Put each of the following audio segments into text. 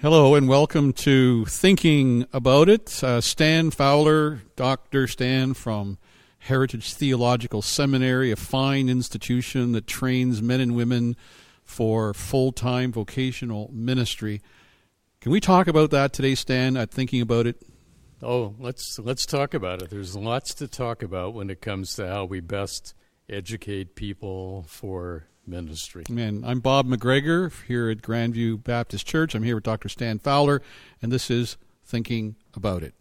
Hello and welcome to Thinking About It. Uh, Stan Fowler, Dr. Stan from Heritage Theological Seminary, a fine institution that trains men and women for full time vocational ministry. Can we talk about that today, Stan, at Thinking About It? Oh, let's let's talk about it. There's lots to talk about when it comes to how we best educate people for ministry. Man, I'm Bob McGregor here at Grandview Baptist Church. I'm here with Dr. Stan Fowler, and this is Thinking About It.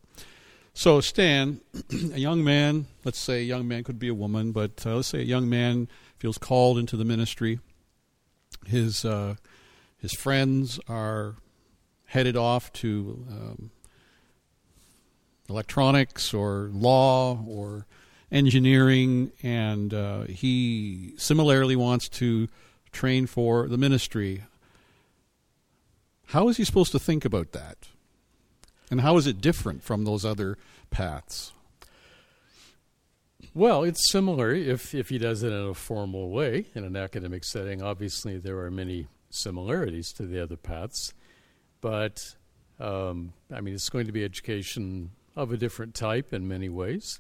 So, Stan, a young man, let's say a young man could be a woman, but uh, let's say a young man feels called into the ministry. His uh, his friends are headed off to um, electronics or law or engineering, and uh, he similarly wants to train for the ministry. How is he supposed to think about that? And how is it different from those other paths? Well, it's similar if, if he does it in a formal way, in an academic setting. Obviously, there are many similarities to the other paths, but um, I mean, it's going to be education of a different type in many ways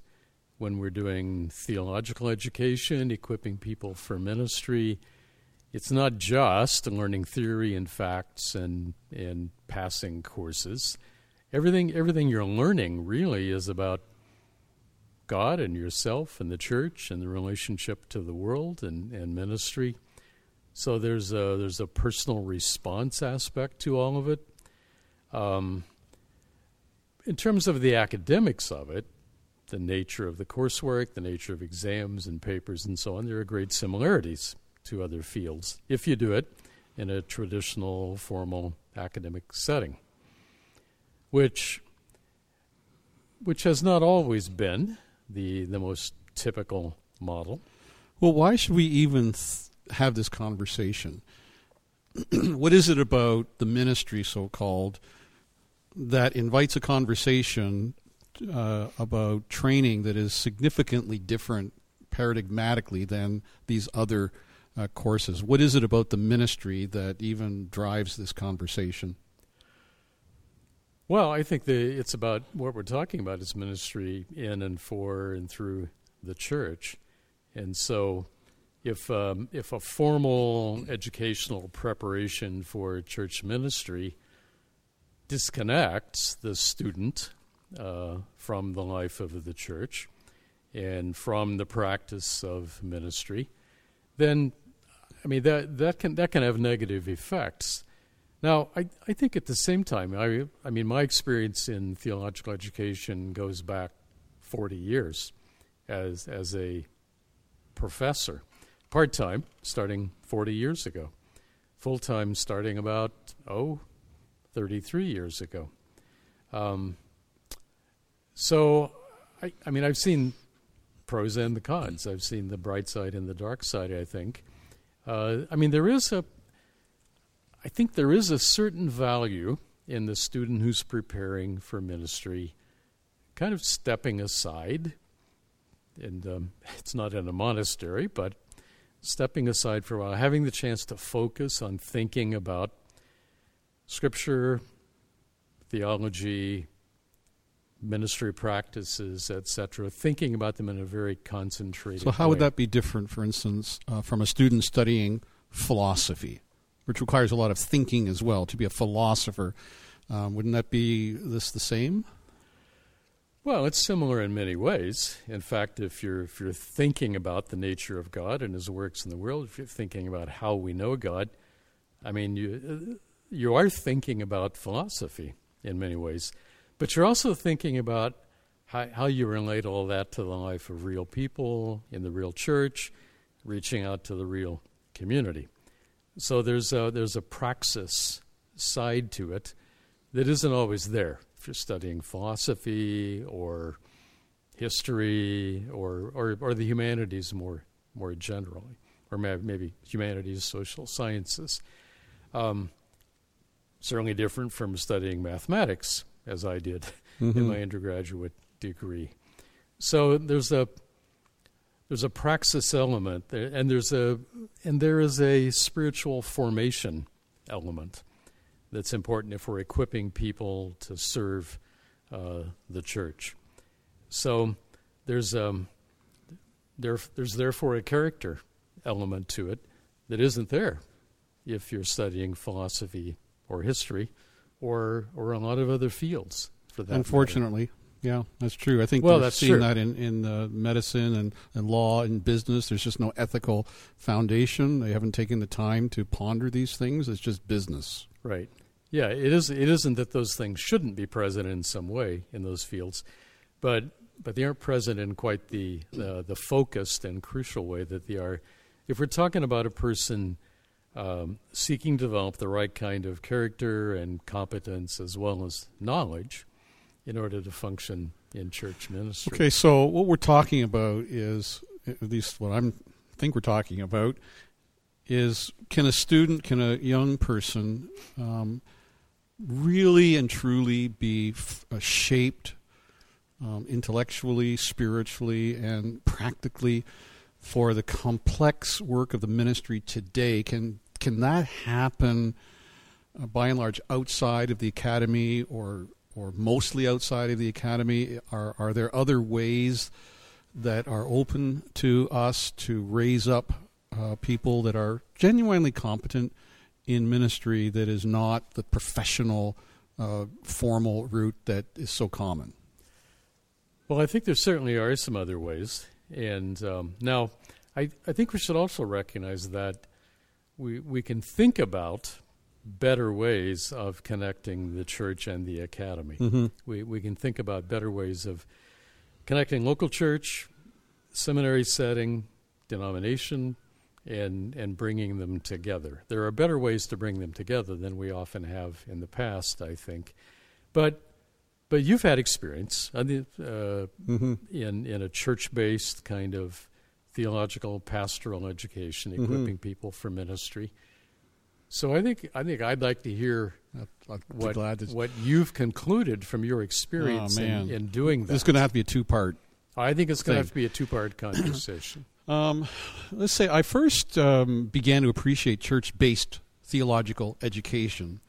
when we're doing theological education, equipping people for ministry, it's not just learning theory and facts and, and passing courses. Everything, everything you're learning really is about God and yourself and the church and the relationship to the world and, and ministry. So there's a, there's a personal response aspect to all of it. Um, in terms of the academics of it, the nature of the coursework, the nature of exams and papers and so on, there are great similarities to other fields if you do it in a traditional, formal academic setting, which, which has not always been the, the most typical model. Well, why should we even th- have this conversation? what is it about the ministry, so called, that invites a conversation uh, about training that is significantly different paradigmatically than these other uh, courses. What is it about the ministry that even drives this conversation? Well, I think the, it's about what we're talking about is ministry in and for and through the church. And so, if, um, if a formal educational preparation for church ministry disconnects the student uh, from the life of the church and from the practice of ministry, then I mean that that can that can have negative effects. Now, I, I think at the same time, I I mean my experience in theological education goes back forty years as as a professor, part time starting forty years ago, full time starting about oh 33 years ago. Um, so, I, I mean, I've seen pros and the cons. I've seen the bright side and the dark side, I think. Uh, I mean, there is a, I think there is a certain value in the student who's preparing for ministry kind of stepping aside. And um, it's not in a monastery, but stepping aside for a while, having the chance to focus on thinking about scripture, theology, ministry practices, etc., thinking about them in a very concentrated way. So, how way. would that be different, for instance, uh, from a student studying philosophy, which requires a lot of thinking as well to be a philosopher? Um, wouldn't that be this the same? Well, it's similar in many ways. In fact, if you're if you're thinking about the nature of God and His works in the world, if you're thinking about how we know God, I mean, you you are thinking about philosophy in many ways. But you're also thinking about how, how you relate all that to the life of real people in the real church, reaching out to the real community. So there's a, there's a praxis side to it that isn't always there if you're studying philosophy or history or, or, or the humanities more, more generally, or maybe humanities, social sciences. Um, certainly different from studying mathematics as I did mm-hmm. in my undergraduate degree. So there's a there's a praxis element, there, and there's a and there is a spiritual formation element that's important if we're equipping people to serve uh, the church. So there's um, there, there's therefore a character element to it that isn't there if you're studying philosophy or history or or a lot of other fields for that. Unfortunately. Matter. Yeah, that's true. I think well, we're seeing true. that in in uh, medicine and, and law and business. There's just no ethical foundation. They haven't taken the time to ponder these things. It's just business. Right. Yeah. It is. It isn't that those things shouldn't be present in some way in those fields, but but they aren't present in quite the uh, the focused and crucial way that they are. If we're talking about a person um, seeking to develop the right kind of character and competence as well as knowledge in order to function in church ministry. Okay, so what we're talking about is, at least what I'm think we're talking about, is can a student, can a young person, um, really and truly be f- uh, shaped um, intellectually, spiritually, and practically for the complex work of the ministry today? Can can that happen? Uh, by and large, outside of the academy or or mostly outside of the academy? Are are there other ways that are open to us to raise up uh, people that are genuinely competent in ministry that is not the professional, uh, formal route that is so common? Well, I think there certainly are some other ways, and um, now I I think we should also recognize that we we can think about better ways of connecting the church and the academy. Mm-hmm. We we can think about better ways of connecting local church, seminary setting, denomination, and and bringing them together. There are better ways to bring them together than we often have in the past, I think. But but you've had experience uh, mm-hmm. in in a church based kind of theological pastoral education, equipping mm-hmm. people for ministry. So I think I think I'd like to hear I'd what, glad to. what you've concluded from your experience Oh, in, man. in doing that. This is going to have to be a two-part I think it's going to have to be a two part conversation. Um, let's say I first um, began to appreciate church based theological education uh,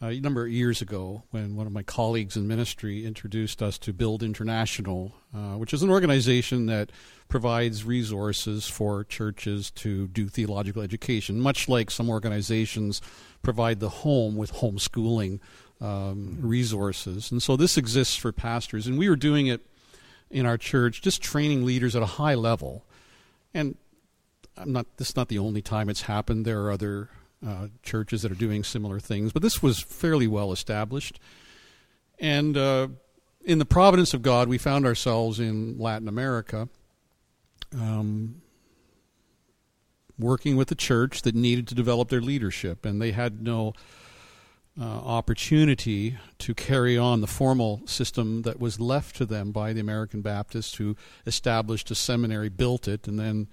a number of years ago when one of my colleagues in ministry introduced us to BILD International, uh, which is an organization that provides resources for churches to do theological education, much like some organizations provide the home with homeschooling um, resources. And so this exists for pastors, and we were doing it in our church, just training leaders at a high level. And I'm not. This is not the only time it's happened. There are other uh, churches that are doing similar things, but this was fairly well established. And uh, in the providence of God, we found ourselves in Latin America, um, working with a church that needed to develop their leadership, and they had no uh, opportunity to carry on the formal system that was left to them by the American Baptists, who established a seminary, built it, and then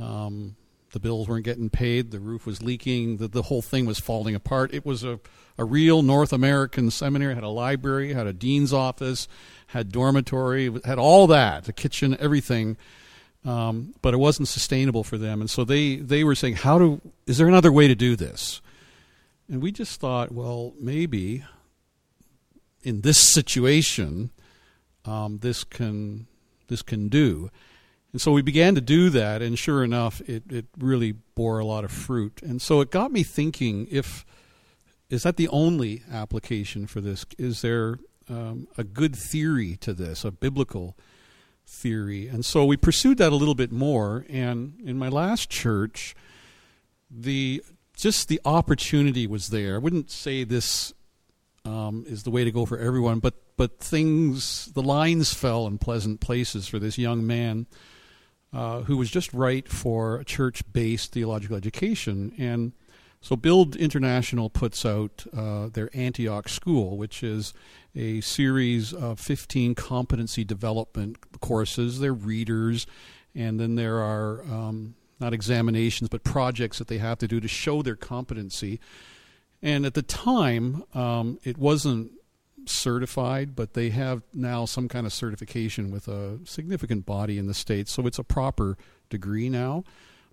um, the bills weren't getting paid, the roof was leaking, the, the whole thing was falling apart. It was a, a real North American seminary, had a library, had a dean's office, had dormitory, had all that, a kitchen, everything. Um, but it wasn't sustainable for them, and so they, they were saying, "How do? Is there another way to do this?" And we just thought, well, maybe in this situation, um, this can this can do. And so we began to do that, and sure enough, it, it really bore a lot of fruit. And so it got me thinking: if is that the only application for this? Is there um, a good theory to this, a biblical theory? And so we pursued that a little bit more. And in my last church, the just the opportunity was there. I wouldn't say this um, is the way to go for everyone, but but things the lines fell in pleasant places for this young man uh, who was just right for church-based theological education. And so, BILD International puts out uh, their Antioch School, which is a series of 15 competency development courses. They're readers, and then there are um, not examinations, but projects that they have to do to show their competency. And at the time, um, it wasn't certified, but they have now some kind of certification with a significant body in the state, So it's a proper degree now.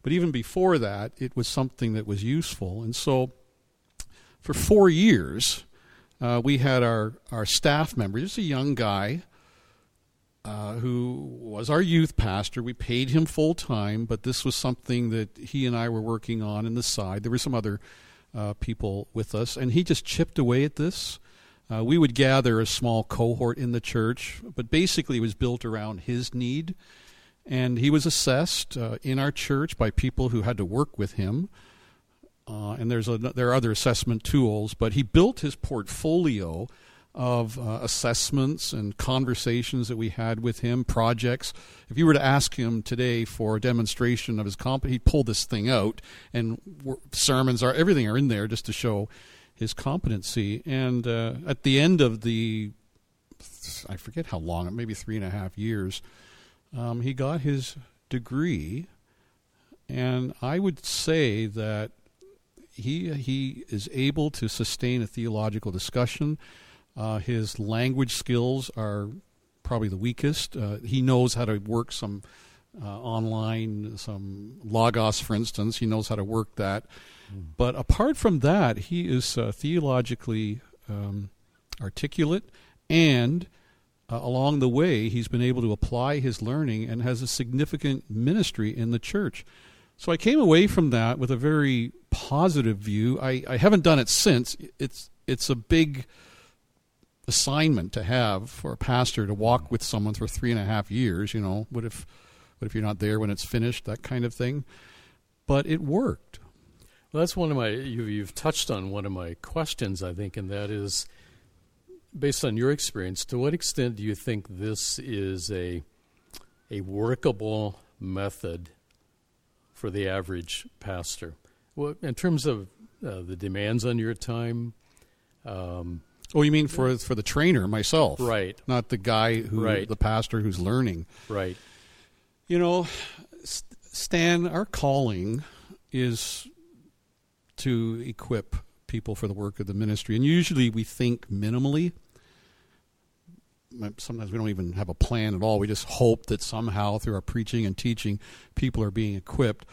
But even before that, it was something that was useful. And so for four years, uh, we had our, our staff member, just a young guy uh, who was our youth pastor. We paid him full time, but this was something that he and I were working on in the side. There were some other uh, people with us, and he just chipped away at this. Uh, we would gather a small cohort in the church, but basically it was built around his need. And he was assessed uh, in our church by people who had to work with him. Uh, and there's a, there are other assessment tools, but he built his portfolio of uh, assessments and conversations that we had with him, projects. If you were to ask him today for a demonstration of his comp, he'd pull this thing out, and sermons are everything are in there just to show his competency. And uh, at the end of the, I forget how long, maybe three and a half years, um, he got his degree, and I would say that he he is able to sustain a theological discussion. Uh, his language skills are probably the weakest. Uh, he knows how to work some uh, online, some Logos, for instance. He knows how to work that. Mm. But apart from that, he is uh, theologically um, articulate and uh, along the way, he's been able to apply his learning and has a significant ministry in the church. So I came away from that with a very positive view. I, I haven't done it since. It's it's a big assignment to have for a pastor to walk with someone for three and a half years. You know, what if what if you're not there when it's finished? That kind of thing. But it worked. Well, that's one of my you, you've touched on one of my questions, I think, and that is based on your experience, to what extent do you think this is a a workable method for the average pastor? Well, in terms of uh, the demands on your time. Um, oh, you mean for for the trainer myself, right? Not the guy who, right. the pastor who's learning, right? You know, Stan, our calling is to equip people for the work of the ministry. And usually we think minimally. Sometimes we don't even have a plan at all. We just hope that somehow through our preaching and teaching, people are being equipped.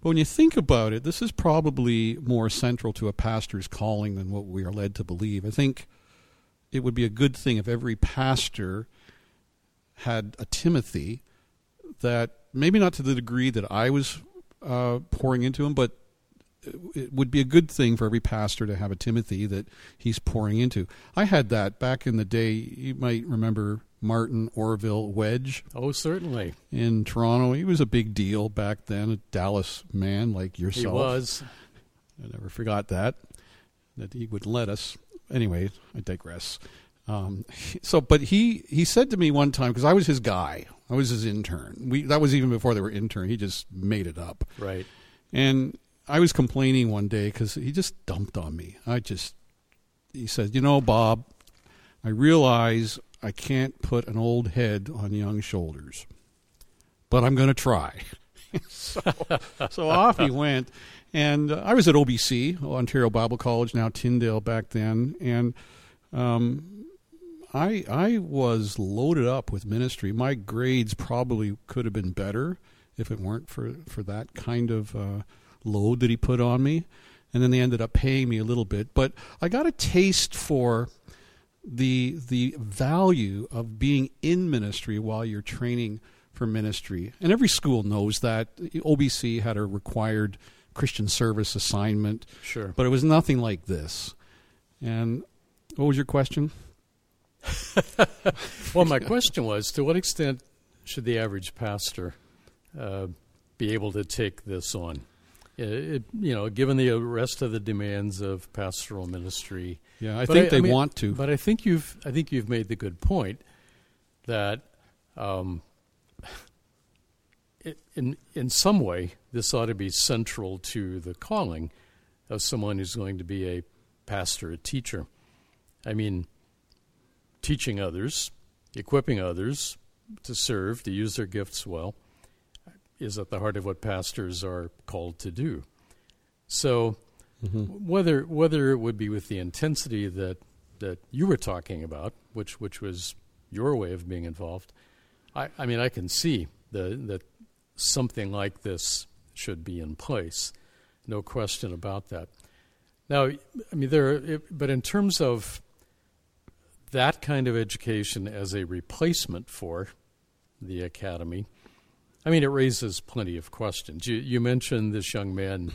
But when you think about it, this is probably more central to a pastor's calling than what we are led to believe. I think it would be a good thing if every pastor had a Timothy that maybe not to the degree that I was uh, pouring into him, but it would be a good thing for every pastor to have a Timothy that he's pouring into. I had that back in the day. You might remember Martin Orville Wedge. Oh, certainly. In Toronto. He was a big deal back then, a Dallas man like yourself. He was. I never forgot that, that he would let us. Anyway, I digress. Um, so, but he, he said to me one time, because I was his guy, I was his intern. We That was even before they were intern. He just made it up. Right. And I was complaining one day because he just dumped on me. I just, he said, You know, Bob, I realize I can't put an old head on young shoulders, but I'm going to try. so, so off he went. And uh, I was at OBC, Ontario Bible College, now Tyndale back then. And um, I, I was loaded up with ministry. My grades probably could have been better if it weren't for, for that kind of. Uh, load that he put on me. And then they ended up paying me a little bit. But I got a taste for the the value of being in ministry while you're training for ministry. And every school knows that. OBC had a required Christian service assignment. Sure. But it was nothing like this. And what was your question? well, my question was to what extent should the average pastor uh, be able to take this on? it, you know, given the rest of the demands of pastoral ministry. Yeah, I think I, they I mean, want to. But I think you've, I think you've made the good point that, um, it, in in some way, this ought to be central to the calling of someone who's going to be a pastor, a teacher. I mean, teaching others, equipping others to serve, to use their gifts well is at the heart of what pastors are called to do. So, mm-hmm. whether whether it would be with the intensity that that you were talking about, which which was your way of being involved, I, I mean, I can see the, that something like this should be in place. No question about that. Now, I mean, there. but in terms of that kind of education as a replacement for the academy, I mean, it raises plenty of questions. You, you mentioned this young man.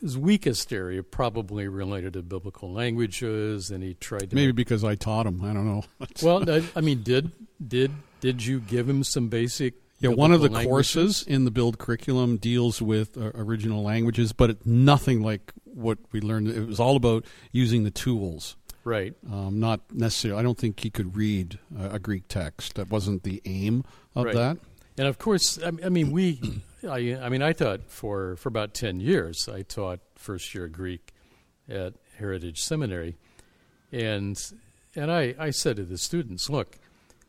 His weakest area probably related to biblical languages, and he tried to maybe make, because I taught him. I don't know. well, I, I mean, did did did you give him some basic yeah, one of the languages? courses in the BILD curriculum deals with uh, original languages, but it's nothing like what we learned. It was all about using the tools. Right. Um, not necessarily. I don't think he could read a, a Greek text. That wasn't the aim of right. that. And of course, I, I mean, we. I, I, mean, I taught for for about ten years. I taught first year Greek at Heritage Seminary, and and I, I said to the students, look,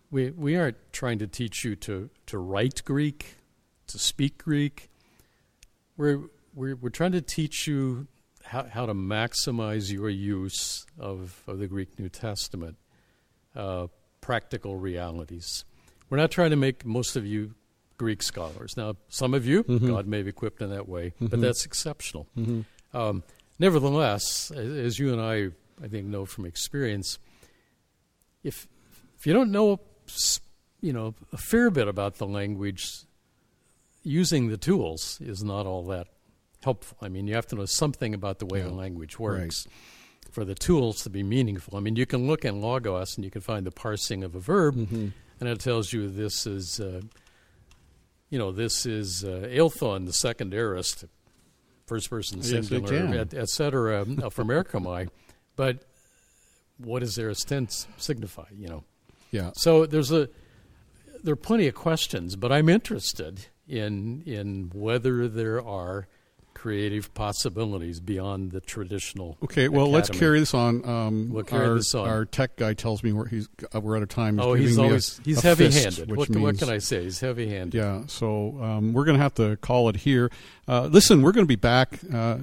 we we aren't trying to teach you to to write Greek, to speak Greek. We're we're we're trying to teach you how how to maximize your use of of the Greek New Testament, uh, practical realities. We're not trying to make most of you Greek scholars. Now, some of you, mm-hmm. God may have equipped in that way, mm-hmm. but that's exceptional. Mm-hmm. Um, nevertheless, as you and I, I think, know from experience, if if you don't know you know, a fair bit about the language, using the tools is not all that helpful. I mean, you have to know something about the way yeah. a language works right. for the tools to be meaningful. I mean, you can look in Logos and you can find the parsing of a verb, mm-hmm. and it tells you this is, uh, you know, this is uh, Elthon, the second aorist, first person singular, yes, et, cetera, uh, from Erchomai. But what does aorist tense signify, you know? Yeah. So there's a there are plenty of questions, but I'm interested in in whether there are creative possibilities beyond the traditional. Okay, well, academy. let's carry this on. Um, we'll carry our, this on. Our tech guy tells me we're, he's, uh, we're out of time. He's oh, he's always a, he's heavy-handed. What, means, what, can I say? He's heavy-handed. Yeah, so um, we're going to have to call it here. Uh, listen, we're going to be back. Uh,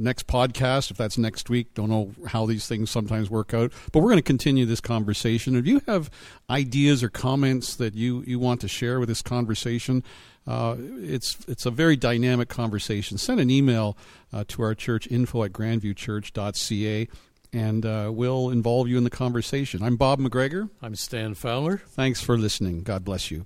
next podcast, if that's next week. Don't know how these things sometimes work out, but we're going to continue this conversation. If you have ideas or comments that you, you want to share with this conversation, uh, it's it's a very dynamic conversation. Send an email uh, to our church info at grandviewchurch.ca and uh, we'll involve you in the conversation. I'm Bob McGregor. I'm Stan Fowler. Thanks for listening. God bless you.